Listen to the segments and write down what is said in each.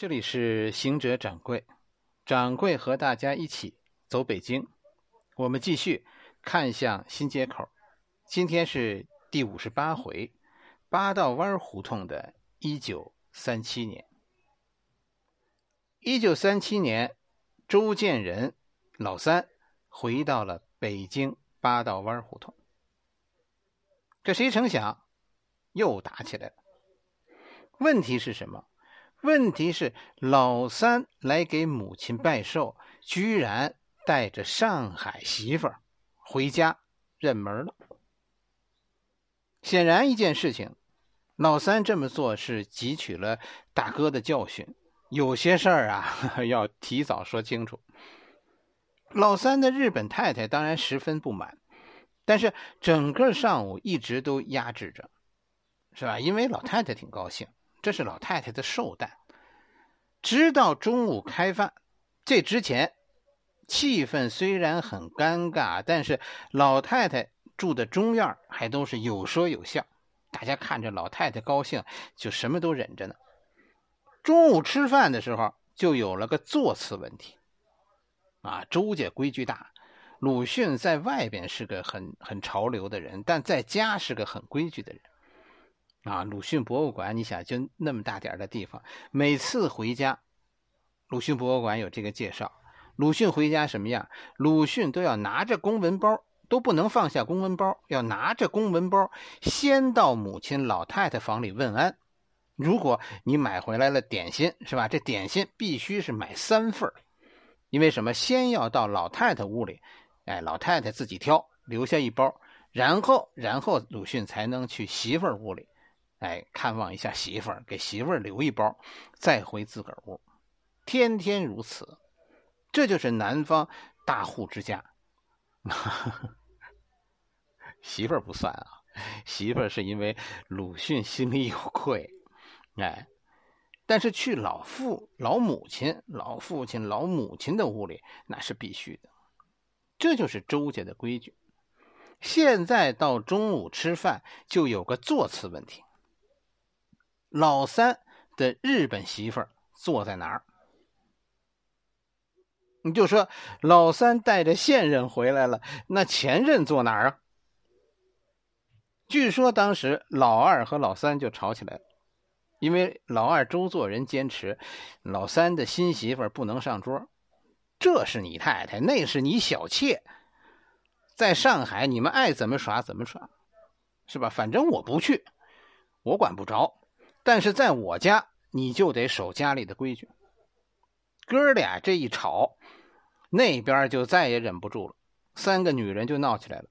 这里是行者掌柜，掌柜和大家一起走北京。我们继续看向新街口，今天是第五十八回，八道湾胡同的一九三七年。一九三七年，周建人老三回到了北京八道湾胡同，可谁成想，又打起来了。问题是什么？问题是老三来给母亲拜寿，居然带着上海媳妇儿回家认门了。显然一件事情，老三这么做是汲取了大哥的教训，有些事儿啊 要提早说清楚。老三的日本太太当然十分不满，但是整个上午一直都压制着，是吧？因为老太太挺高兴。这是老太太的寿诞，直到中午开饭，这之前气氛虽然很尴尬，但是老太太住的中院还都是有说有笑，大家看着老太太高兴，就什么都忍着呢。中午吃饭的时候，就有了个座次问题。啊，周家规矩大，鲁迅在外边是个很很潮流的人，但在家是个很规矩的人。啊，鲁迅博物馆，你想就那么大点的地方，每次回家，鲁迅博物馆有这个介绍。鲁迅回家什么样？鲁迅都要拿着公文包，都不能放下公文包，要拿着公文包先到母亲老太太房里问安。如果你买回来了点心，是吧？这点心必须是买三份因为什么？先要到老太太屋里，哎，老太太自己挑，留下一包，然后，然后鲁迅才能去媳妇儿屋里。哎，看望一下媳妇儿，给媳妇儿留一包，再回自个儿屋，天天如此，这就是南方大户之家。媳妇儿不算啊，媳妇儿是因为鲁迅心里有愧，哎，但是去老父、老母亲、老父亲、老母亲的屋里那是必须的，这就是周家的规矩。现在到中午吃饭就有个座次问题。老三的日本媳妇儿坐在哪儿？你就说老三带着现任回来了，那前任坐哪儿啊？据说当时老二和老三就吵起来了，因为老二周作人坚持老三的新媳妇儿不能上桌，这是你太太，那是你小妾，在上海你们爱怎么耍怎么耍，是吧？反正我不去，我管不着。但是在我家，你就得守家里的规矩。哥俩这一吵，那边就再也忍不住了，三个女人就闹起来了。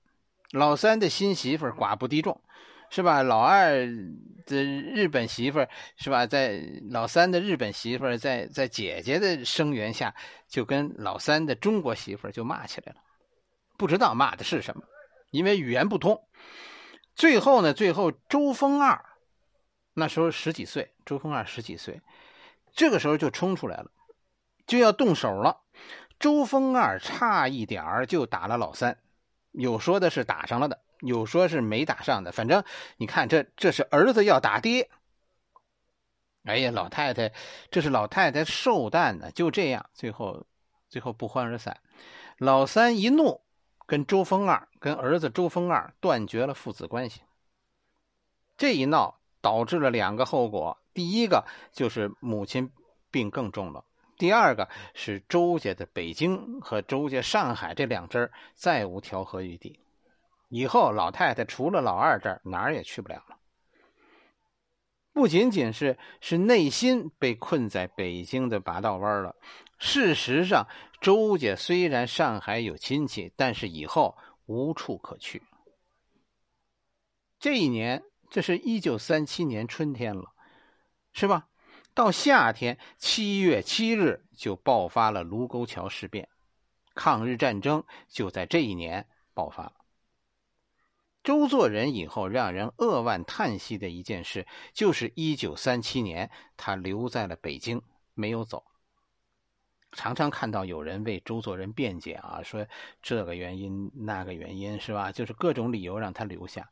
老三的新媳妇寡不敌众，是吧？老二的日本媳妇是吧？在老三的日本媳妇在在姐姐的声援下，就跟老三的中国媳妇就骂起来了。不知道骂的是什么，因为语言不通。最后呢，最后周峰二。那时候十几岁，周峰二十几岁，这个时候就冲出来了，就要动手了。周峰二差一点儿就打了老三，有说的是打上了的，有说是没打上的。反正你看，这这是儿子要打爹。哎呀，老太太，这是老太太寿诞呢，就这样，最后最后不欢而散。老三一怒，跟周峰二跟儿子周峰二断绝了父子关系。这一闹。导致了两个后果，第一个就是母亲病更重了，第二个是周家的北京和周家上海这两支再无调和余地，以后老太太除了老二这儿哪儿也去不了了。不仅仅是是内心被困在北京的八道湾了，事实上周家虽然上海有亲戚，但是以后无处可去。这一年。这是一九三七年春天了，是吧？到夏天七月七日就爆发了卢沟桥事变，抗日战争就在这一年爆发了。周作人以后让人扼腕叹息的一件事，就是一九三七年他留在了北京，没有走。常常看到有人为周作人辩解啊，说这个原因那个原因，是吧？就是各种理由让他留下。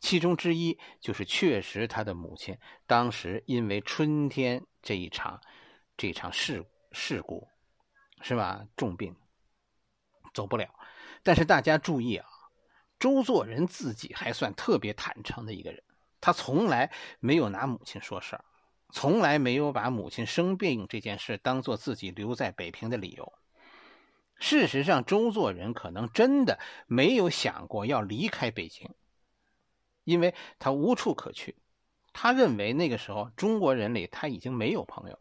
其中之一就是，确实他的母亲当时因为春天这一场这场事事故，是吧？重病走不了。但是大家注意啊，周作人自己还算特别坦诚的一个人，他从来没有拿母亲说事儿，从来没有把母亲生病这件事当做自己留在北平的理由。事实上，周作人可能真的没有想过要离开北京，因为他无处可去。他认为那个时候中国人里他已经没有朋友。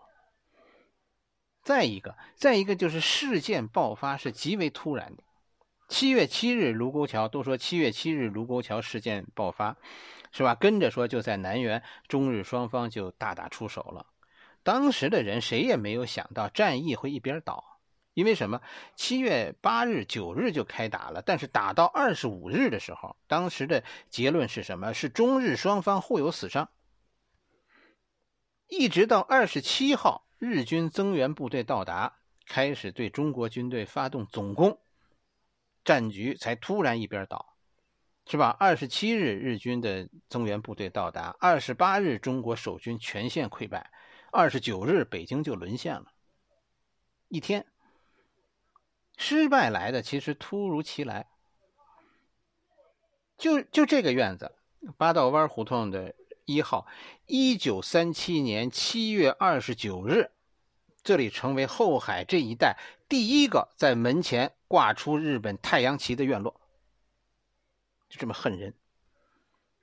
再一个，再一个就是事件爆发是极为突然的。七月七日，卢沟桥都说七月七日卢沟桥事件爆发，是吧？跟着说就在南园，中日双方就大打出手了。当时的人谁也没有想到战役会一边倒。因为什么？七月八日、九日就开打了，但是打到二十五日的时候，当时的结论是什么？是中日双方互有死伤。一直到二十七号，日军增援部队到达，开始对中国军队发动总攻，战局才突然一边倒，是吧？二十七日，日军的增援部队到达；二十八日，中国守军全线溃败；二十九日，北京就沦陷了。一天。失败来的其实突如其来，就就这个院子，八道湾胡同的一号，一九三七年七月二十九日，这里成为后海这一带第一个在门前挂出日本太阳旗的院落。就这么恨人，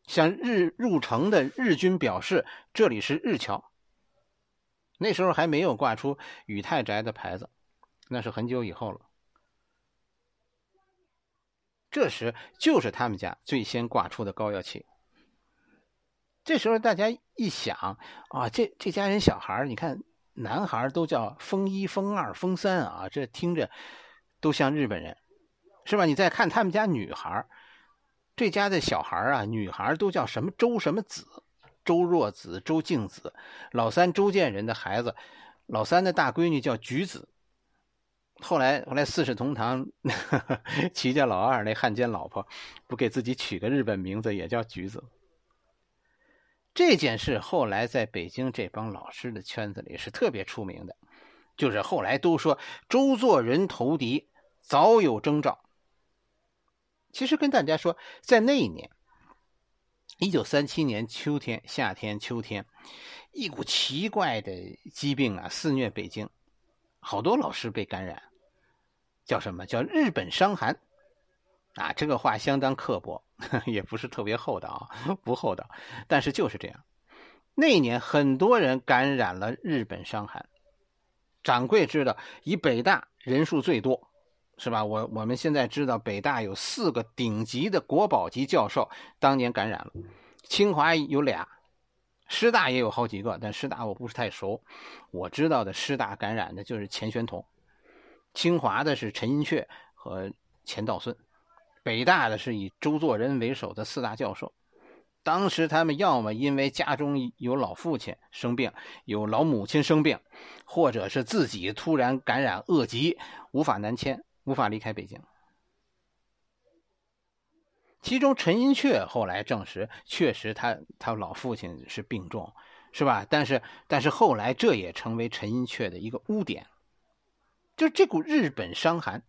向日入城的日军表示这里是日桥。那时候还没有挂出宇泰宅的牌子，那是很久以后了。这时就是他们家最先挂出的膏药旗。这时候大家一想啊，这这家人小孩你看男孩都叫风一、风二、风三啊，这听着都像日本人，是吧？你再看他们家女孩，这家的小孩啊，女孩都叫什么周什么子，周若子、周静子。老三周建人的孩子，老三的大闺女叫菊子。后来，后来四世同堂，齐家老二那汉奸老婆，不给自己取个日本名字，也叫橘子。这件事后来在北京这帮老师的圈子里是特别出名的，就是后来都说周作人投敌早有征兆。其实跟大家说，在那一年，一九三七年秋天、夏天、秋天，一股奇怪的疾病啊肆虐北京。好多老师被感染，叫什么叫日本伤寒？啊，这个话相当刻薄，也不是特别厚道啊，不厚道，但是就是这样。那年很多人感染了日本伤寒，掌柜知道，以北大人数最多，是吧？我我们现在知道，北大有四个顶级的国宝级教授当年感染了，清华有俩。师大也有好几个，但师大我不是太熟。我知道的师大感染的就是钱玄同，清华的是陈寅恪和钱道孙，北大的是以周作人为首的四大教授。当时他们要么因为家中有老父亲生病，有老母亲生病，或者是自己突然感染恶疾，无法南迁，无法离开北京。其中，陈寅恪后来证实，确实他他老父亲是病重，是吧？但是，但是后来这也成为陈寅恪的一个污点，就这股日本伤寒。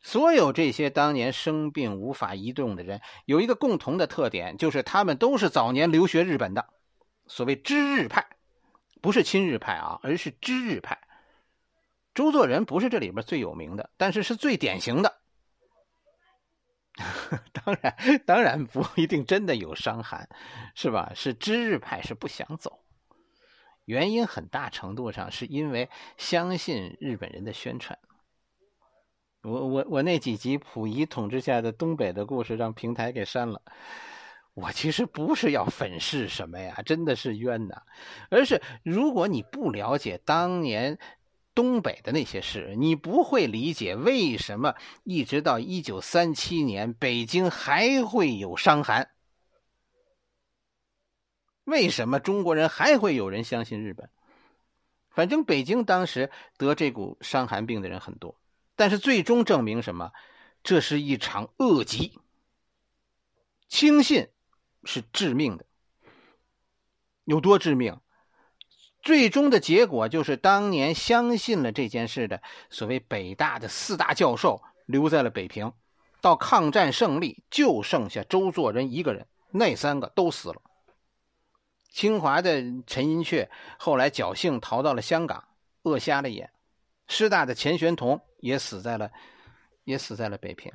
所有这些当年生病无法移动的人，有一个共同的特点，就是他们都是早年留学日本的，所谓知日派，不是亲日派啊，而是知日派。周作人不是这里边最有名的，但是是最典型的。当然，当然不一定真的有伤寒，是吧？是知日派是不想走，原因很大程度上是因为相信日本人的宣传。我我我那几集溥仪统治下的东北的故事让平台给删了。我其实不是要粉饰什么呀，真的是冤呐，而是如果你不了解当年。东北的那些事，你不会理解为什么一直到一九三七年，北京还会有伤寒？为什么中国人还会有人相信日本？反正北京当时得这股伤寒病的人很多，但是最终证明什么？这是一场恶疾，轻信是致命的。有多致命？最终的结果就是当年相信了这件事的所谓北大的四大教授留在了北平，到抗战胜利就剩下周作人一个人，那三个都死了。清华的陈寅恪后来侥幸逃到了香港，饿瞎了眼；师大的钱玄同也死在了，也死在了北平。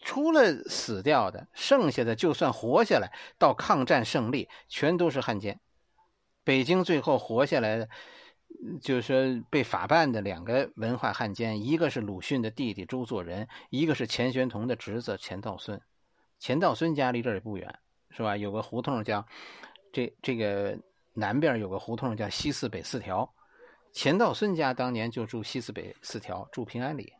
除了死掉的，剩下的就算活下来到抗战胜利，全都是汉奸。北京最后活下来的，就是说被法办的两个文化汉奸，一个是鲁迅的弟弟周作人，一个是钱玄同的侄子钱道孙。钱道孙家离这儿也不远，是吧？有个胡同叫这这个南边有个胡同叫西四北四条，钱道孙家当年就住西四北四条，住平安里。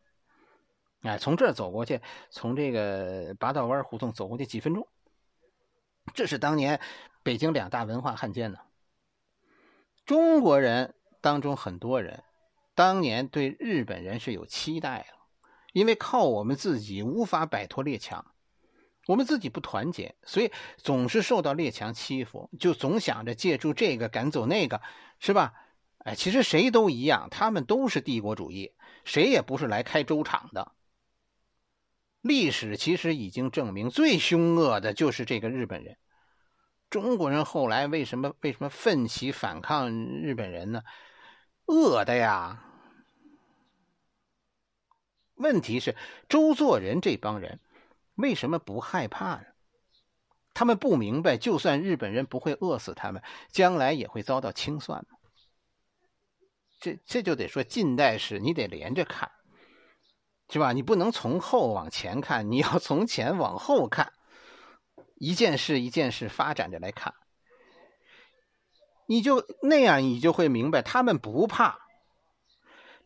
哎，从这儿走过去，从这个八道湾胡同走过去几分钟。这是当年北京两大文化汉奸呢。中国人当中很多人，当年对日本人是有期待的，因为靠我们自己无法摆脱列强，我们自己不团结，所以总是受到列强欺负，就总想着借助这个赶走那个，是吧？哎，其实谁都一样，他们都是帝国主义，谁也不是来开粥厂的。历史其实已经证明，最凶恶的就是这个日本人。中国人后来为什么为什么奋起反抗日本人呢？饿的呀！问题是周作人这帮人为什么不害怕呢？他们不明白，就算日本人不会饿死他们，将来也会遭到清算这这就得说近代史，你得连着看。是吧？你不能从后往前看，你要从前往后看，一件事一件事发展着来看，你就那样，你就会明白他们不怕。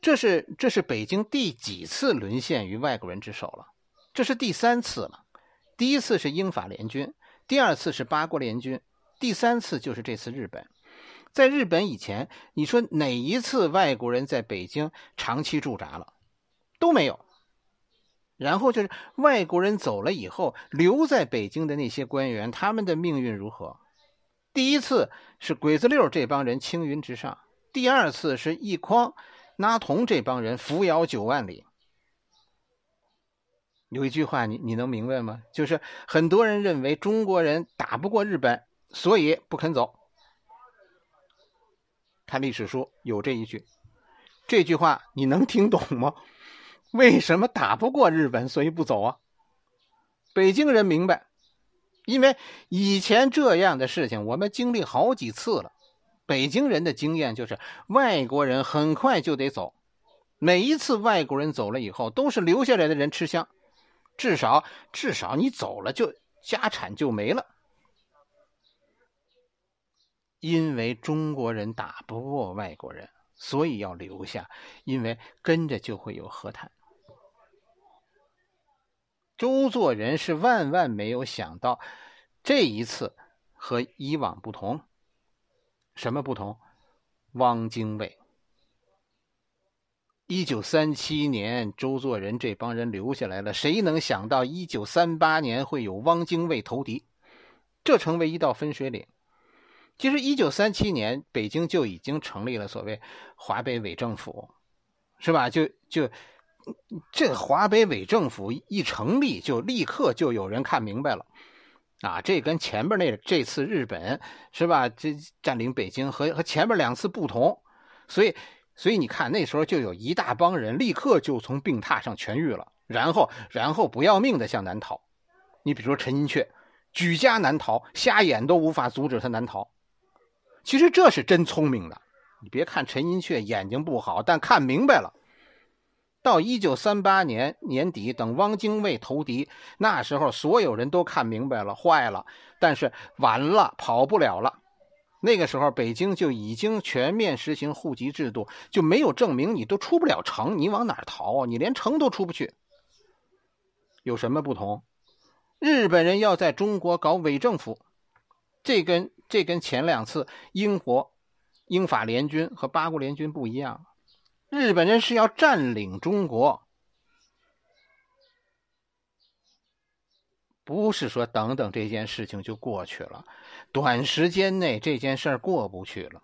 这是这是北京第几次沦陷于外国人之手了？这是第三次了。第一次是英法联军，第二次是八国联军，第三次就是这次日本。在日本以前，你说哪一次外国人在北京长期驻扎了？都没有。然后就是外国人走了以后，留在北京的那些官员，他们的命运如何？第一次是鬼子六这帮人青云直上，第二次是一匡、拿铜这帮人扶摇九万里。有一句话，你你能明白吗？就是很多人认为中国人打不过日本，所以不肯走。看历史书有这一句，这句话你能听懂吗？为什么打不过日本，所以不走啊？北京人明白，因为以前这样的事情我们经历好几次了。北京人的经验就是，外国人很快就得走，每一次外国人走了以后，都是留下来的人吃香，至少至少你走了就家产就没了。因为中国人打不过外国人，所以要留下，因为跟着就会有和谈。周作人是万万没有想到，这一次和以往不同。什么不同？汪精卫。一九三七年，周作人这帮人留下来了，谁能想到一九三八年会有汪精卫投敌？这成为一道分水岭。其实，一九三七年北京就已经成立了所谓华北伪政府，是吧？就就。这华北伪政府一成立，就立刻就有人看明白了，啊，这跟前边那这次日本是吧？这占领北京和和前面两次不同，所以所以你看那时候就有一大帮人立刻就从病榻上痊愈了，然后然后不要命的向南逃。你比如说陈寅恪，举家难逃，瞎眼都无法阻止他南逃。其实这是真聪明的，你别看陈寅恪眼睛不好，但看明白了。到一九三八年年底，等汪精卫投敌，那时候所有人都看明白了，坏了，但是完了，跑不了了。那个时候，北京就已经全面实行户籍制度，就没有证明你都出不了城，你往哪逃？你连城都出不去。有什么不同？日本人要在中国搞伪政府，这跟这跟前两次英国英法联军和八国联军不一样。日本人是要占领中国，不是说等等这件事情就过去了，短时间内这件事儿过不去了。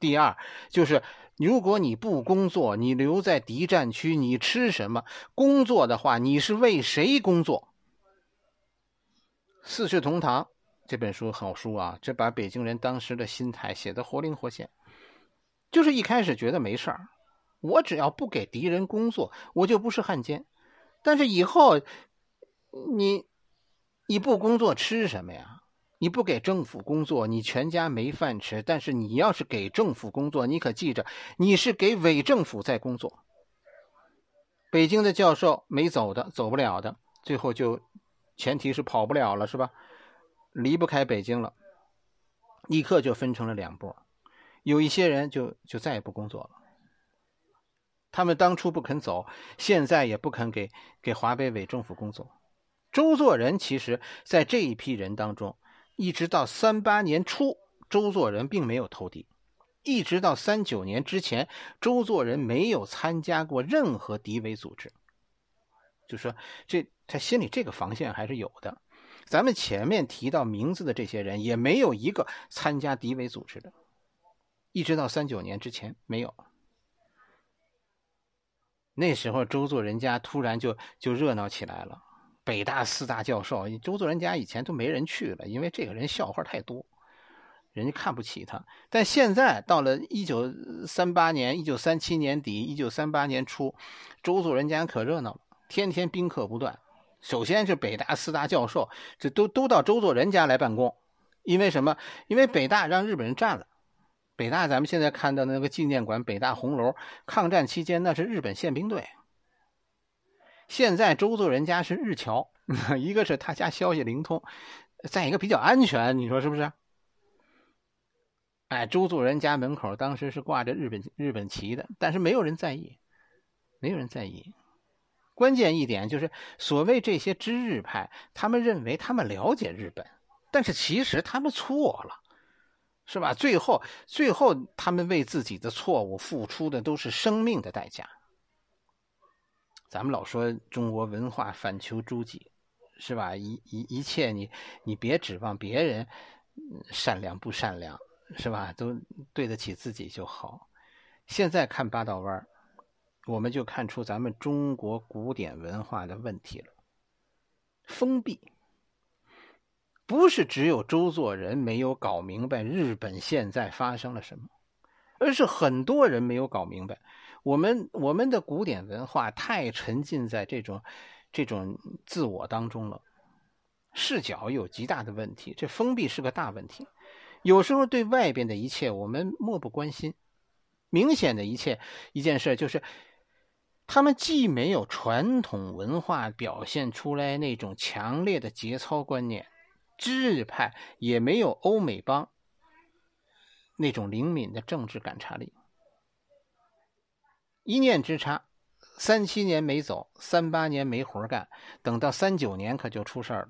第二就是，如果你不工作，你留在敌占区，你吃什么？工作的话，你是为谁工作？《四世同堂》这本书好书啊，这把北京人当时的心态写得活灵活现。就是一开始觉得没事儿，我只要不给敌人工作，我就不是汉奸。但是以后，你你不工作吃什么呀？你不给政府工作，你全家没饭吃。但是你要是给政府工作，你可记着，你是给伪政府在工作。北京的教授没走的，走不了的，最后就前提是跑不了了，是吧？离不开北京了，立刻就分成了两波。有一些人就就再也不工作了。他们当初不肯走，现在也不肯给给华北伪政府工作。周作人其实，在这一批人当中，一直到三八年初，周作人并没有投敌；一直到三九年之前，周作人没有参加过任何敌伪组织。就说这他心里这个防线还是有的。咱们前面提到名字的这些人，也没有一个参加敌伪组织的。一直到三九年之前没有，那时候周作人家突然就就热闹起来了。北大四大教授，周作人家以前都没人去了，因为这个人笑话太多，人家看不起他。但现在到了一九三八年、一九三七年底、一九三八年初，周作人家可热闹了，天天宾客不断。首先是北大四大教授，这都都到周作人家来办公，因为什么？因为北大让日本人占了。北大，咱们现在看到那个纪念馆，北大红楼，抗战期间那是日本宪兵队。现在周作人家是日侨，一个是他家消息灵通，再一个比较安全，你说是不是？哎，周作人家门口当时是挂着日本日本旗的，但是没有人在意，没有人在意。关键一点就是，所谓这些知日派，他们认为他们了解日本，但是其实他们错了。是吧？最后，最后，他们为自己的错误付出的都是生命的代价。咱们老说中国文化反求诸己，是吧？一一一切，你你别指望别人善良不善良，是吧？都对得起自己就好。现在看八道弯，我们就看出咱们中国古典文化的问题了：封闭。不是只有周作人没有搞明白日本现在发生了什么，而是很多人没有搞明白，我们我们的古典文化太沉浸在这种这种自我当中了，视角有极大的问题，这封闭是个大问题。有时候对外边的一切我们漠不关心，明显的一切一件事就是，他们既没有传统文化表现出来那种强烈的节操观念。知日派也没有欧美帮那种灵敏的政治感察力，一念之差，三七年没走，三八年没活干，等到三九年可就出事了。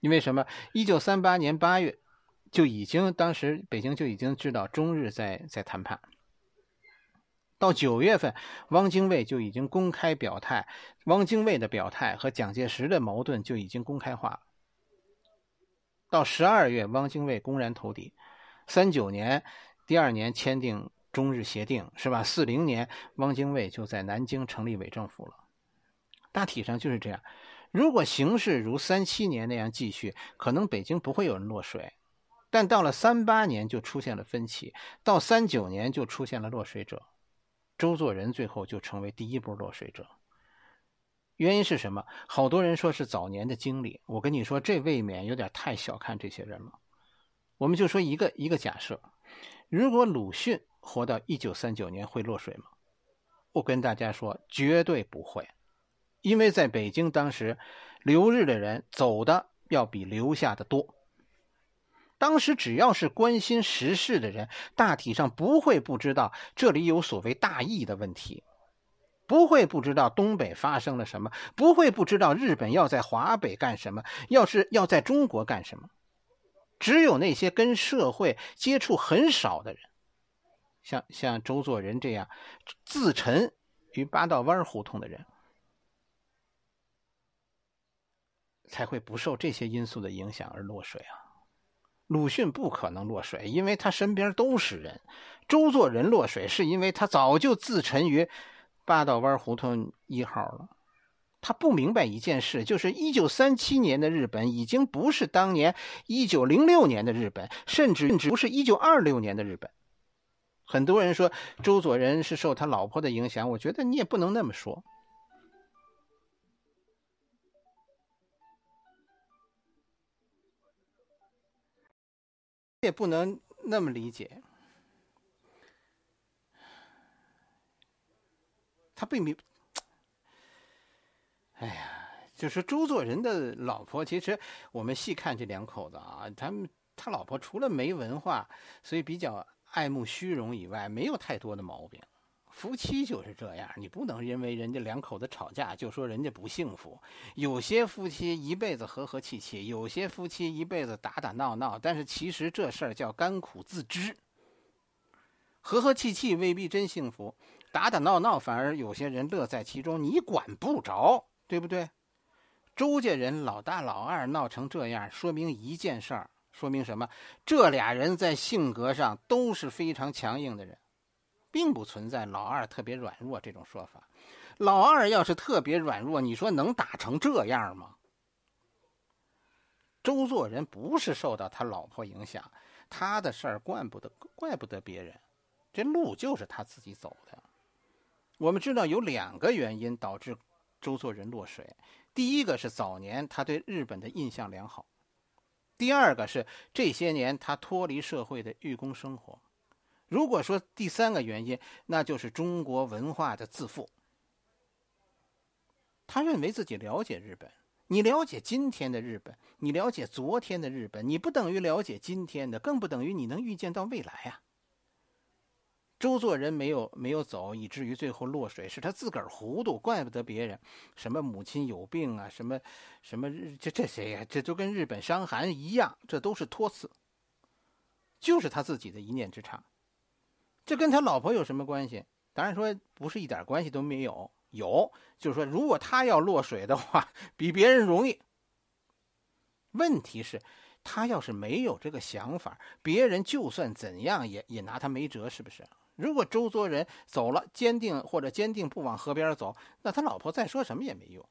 因为什么？一九三八年八月就已经，当时北京就已经知道中日在在谈判。到九月份，汪精卫就已经公开表态，汪精卫的表态和蒋介石的矛盾就已经公开化了。到十二月，汪精卫公然投敌。三九年，第二年签订中日协定，是吧？四零年，汪精卫就在南京成立伪政府了。大体上就是这样。如果形势如三七年那样继续，可能北京不会有人落水。但到了三八年，就出现了分歧；到三九年，就出现了落水者。周作人最后就成为第一波落水者。原因是什么？好多人说是早年的经历。我跟你说，这未免有点太小看这些人了。我们就说一个一个假设：如果鲁迅活到一九三九年，会落水吗？我跟大家说，绝对不会。因为在北京当时，留日的人走的要比留下的多。当时只要是关心时事的人，大体上不会不知道这里有所谓大义的问题。不会不知道东北发生了什么，不会不知道日本要在华北干什么，要是要在中国干什么。只有那些跟社会接触很少的人，像像周作人这样自沉于八道湾胡同的人，才会不受这些因素的影响而落水啊。鲁迅不可能落水，因为他身边都是人。周作人落水，是因为他早就自沉于八道湾胡同一号了。他不明白一件事，就是一九三七年的日本已经不是当年一九零六年的日本，甚至甚至不是一九二六年的日本。很多人说周作人是受他老婆的影响，我觉得你也不能那么说，也不能那么理解。他并没。哎呀，就是周作人的老婆。其实我们细看这两口子啊，他们他老婆除了没文化，所以比较爱慕虚荣以外，没有太多的毛病。夫妻就是这样，你不能因为人家两口子吵架就说人家不幸福。有些夫妻一辈子和和气气，有些夫妻一辈子打打闹闹，但是其实这事儿叫甘苦自知。和和气气未必真幸福，打打闹闹反而有些人乐在其中，你管不着。对不对？周家人老大老二闹成这样，说明一件事儿，说明什么？这俩人在性格上都是非常强硬的人，并不存在老二特别软弱这种说法。老二要是特别软弱，你说能打成这样吗？周作人不是受到他老婆影响，他的事儿怪不得怪不得别人，这路就是他自己走的。我们知道有两个原因导致。周作人落水，第一个是早年他对日本的印象良好，第二个是这些年他脱离社会的寓公生活。如果说第三个原因，那就是中国文化的自负。他认为自己了解日本，你了解今天的日本，你了解昨天的日本，你不等于了解今天的，更不等于你能预见到未来啊。周作人没有没有走，以至于最后落水，是他自个儿糊涂，怪不得别人。什么母亲有病啊，什么什么这这谁呀？这就跟日本伤寒一样，这都是托词。就是他自己的一念之差，这跟他老婆有什么关系？当然说不是一点关系都没有，有就是说，如果他要落水的话，比别人容易。问题是，他要是没有这个想法，别人就算怎样也也拿他没辙，是不是？如果周作人走了，坚定或者坚定不往河边走，那他老婆再说什么也没用。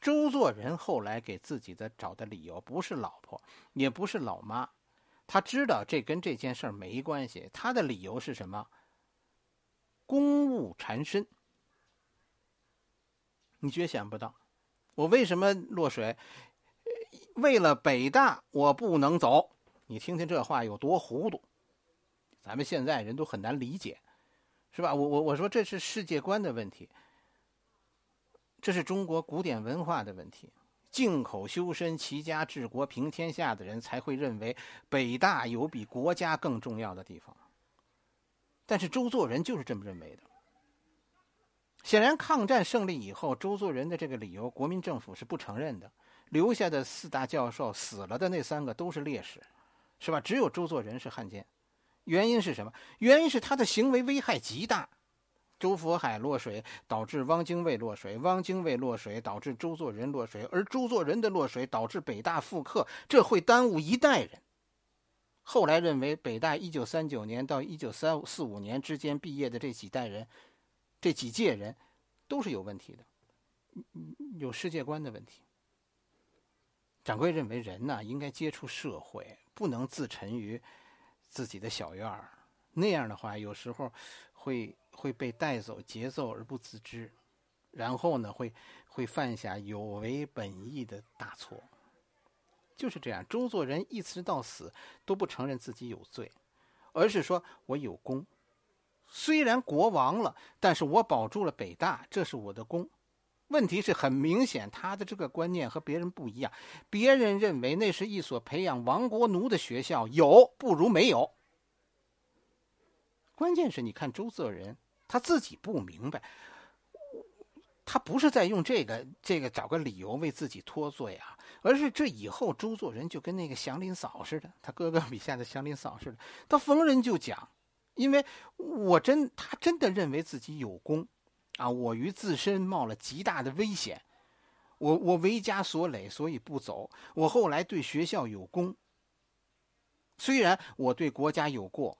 周作人后来给自己的找的理由不是老婆，也不是老妈，他知道这跟这件事没关系。他的理由是什么？公务缠身。你绝想不到，我为什么落水？为了北大，我不能走。你听听这话有多糊涂。咱们现在人都很难理解，是吧？我我我说这是世界观的问题，这是中国古典文化的问题。静口修身、齐家治国、平天下的人才会认为北大有比国家更重要的地方。但是周作人就是这么认为的。显然，抗战胜利以后，周作人的这个理由，国民政府是不承认的。留下的四大教授死了的那三个都是烈士，是吧？只有周作人是汉奸。原因是什么？原因是他的行为危害极大。周佛海落水导致汪精卫落水，汪精卫落水导致周作人落水，而周作人的落水导致北大复课，这会耽误一代人。后来认为北大一九三九年到一九三四五年之间毕业的这几代人，这几届人都是有问题的，有世界观的问题。掌柜认为人呢应该接触社会，不能自沉于。自己的小院儿，那样的话，有时候会会被带走节奏而不自知，然后呢，会会犯下有违本意的大错。就是这样，周作人一直到死都不承认自己有罪，而是说我有功。虽然国亡了，但是我保住了北大，这是我的功。问题是很明显，他的这个观念和别人不一样。别人认为那是一所培养亡国奴的学校，有不如没有。关键是你看周作人，他自己不明白，他不是在用这个这个找个理由为自己脱罪啊，而是这以后周作人就跟那个祥林嫂似的，他哥哥笔下的祥林嫂似的，他逢人就讲，因为我真他真的认为自己有功。啊！我于自身冒了极大的危险，我我为家所累，所以不走。我后来对学校有功，虽然我对国家有过。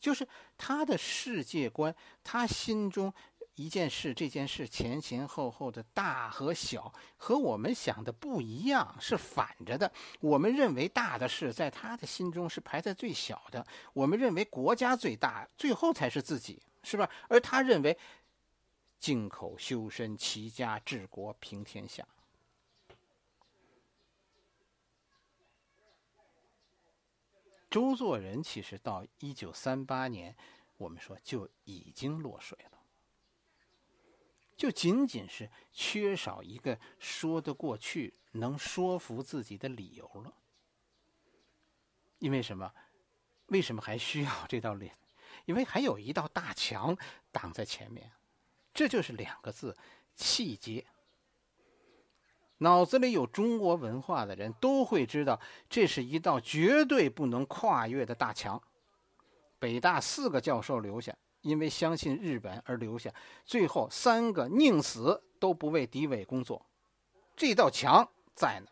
就是他的世界观，他心中一件事，这件事前前后后的大和小和我们想的不一样，是反着的。我们认为大的事，在他的心中是排在最小的；我们认为国家最大，最后才是自己，是吧？而他认为，静口修身、齐家治国、平天下。周作人其实到一九三八年，我们说就已经落水了，就仅仅是缺少一个说得过去、能说服自己的理由了。因为什么？为什么还需要这道脸？因为还有一道大墙挡在前面，这就是两个字：气节。脑子里有中国文化的人都会知道，这是一道绝对不能跨越的大墙。北大四个教授留下，因为相信日本而留下；最后三个宁死都不为敌伪工作。这道墙在呢，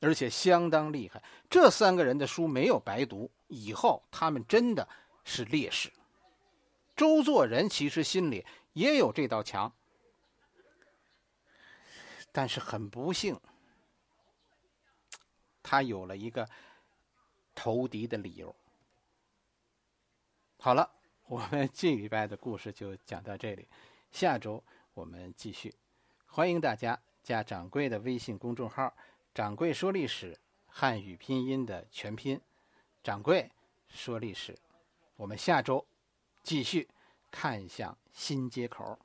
而且相当厉害。这三个人的书没有白读，以后他们真的是烈士。周作人其实心里也有这道墙。但是很不幸，他有了一个投敌的理由。好了，我们 这礼拜的故事就讲到这里，下周我们继续。欢迎大家加掌柜的微信公众号“掌柜说历史”汉语拼音的全拼“掌柜说历史”。我们下周继续看向新接口。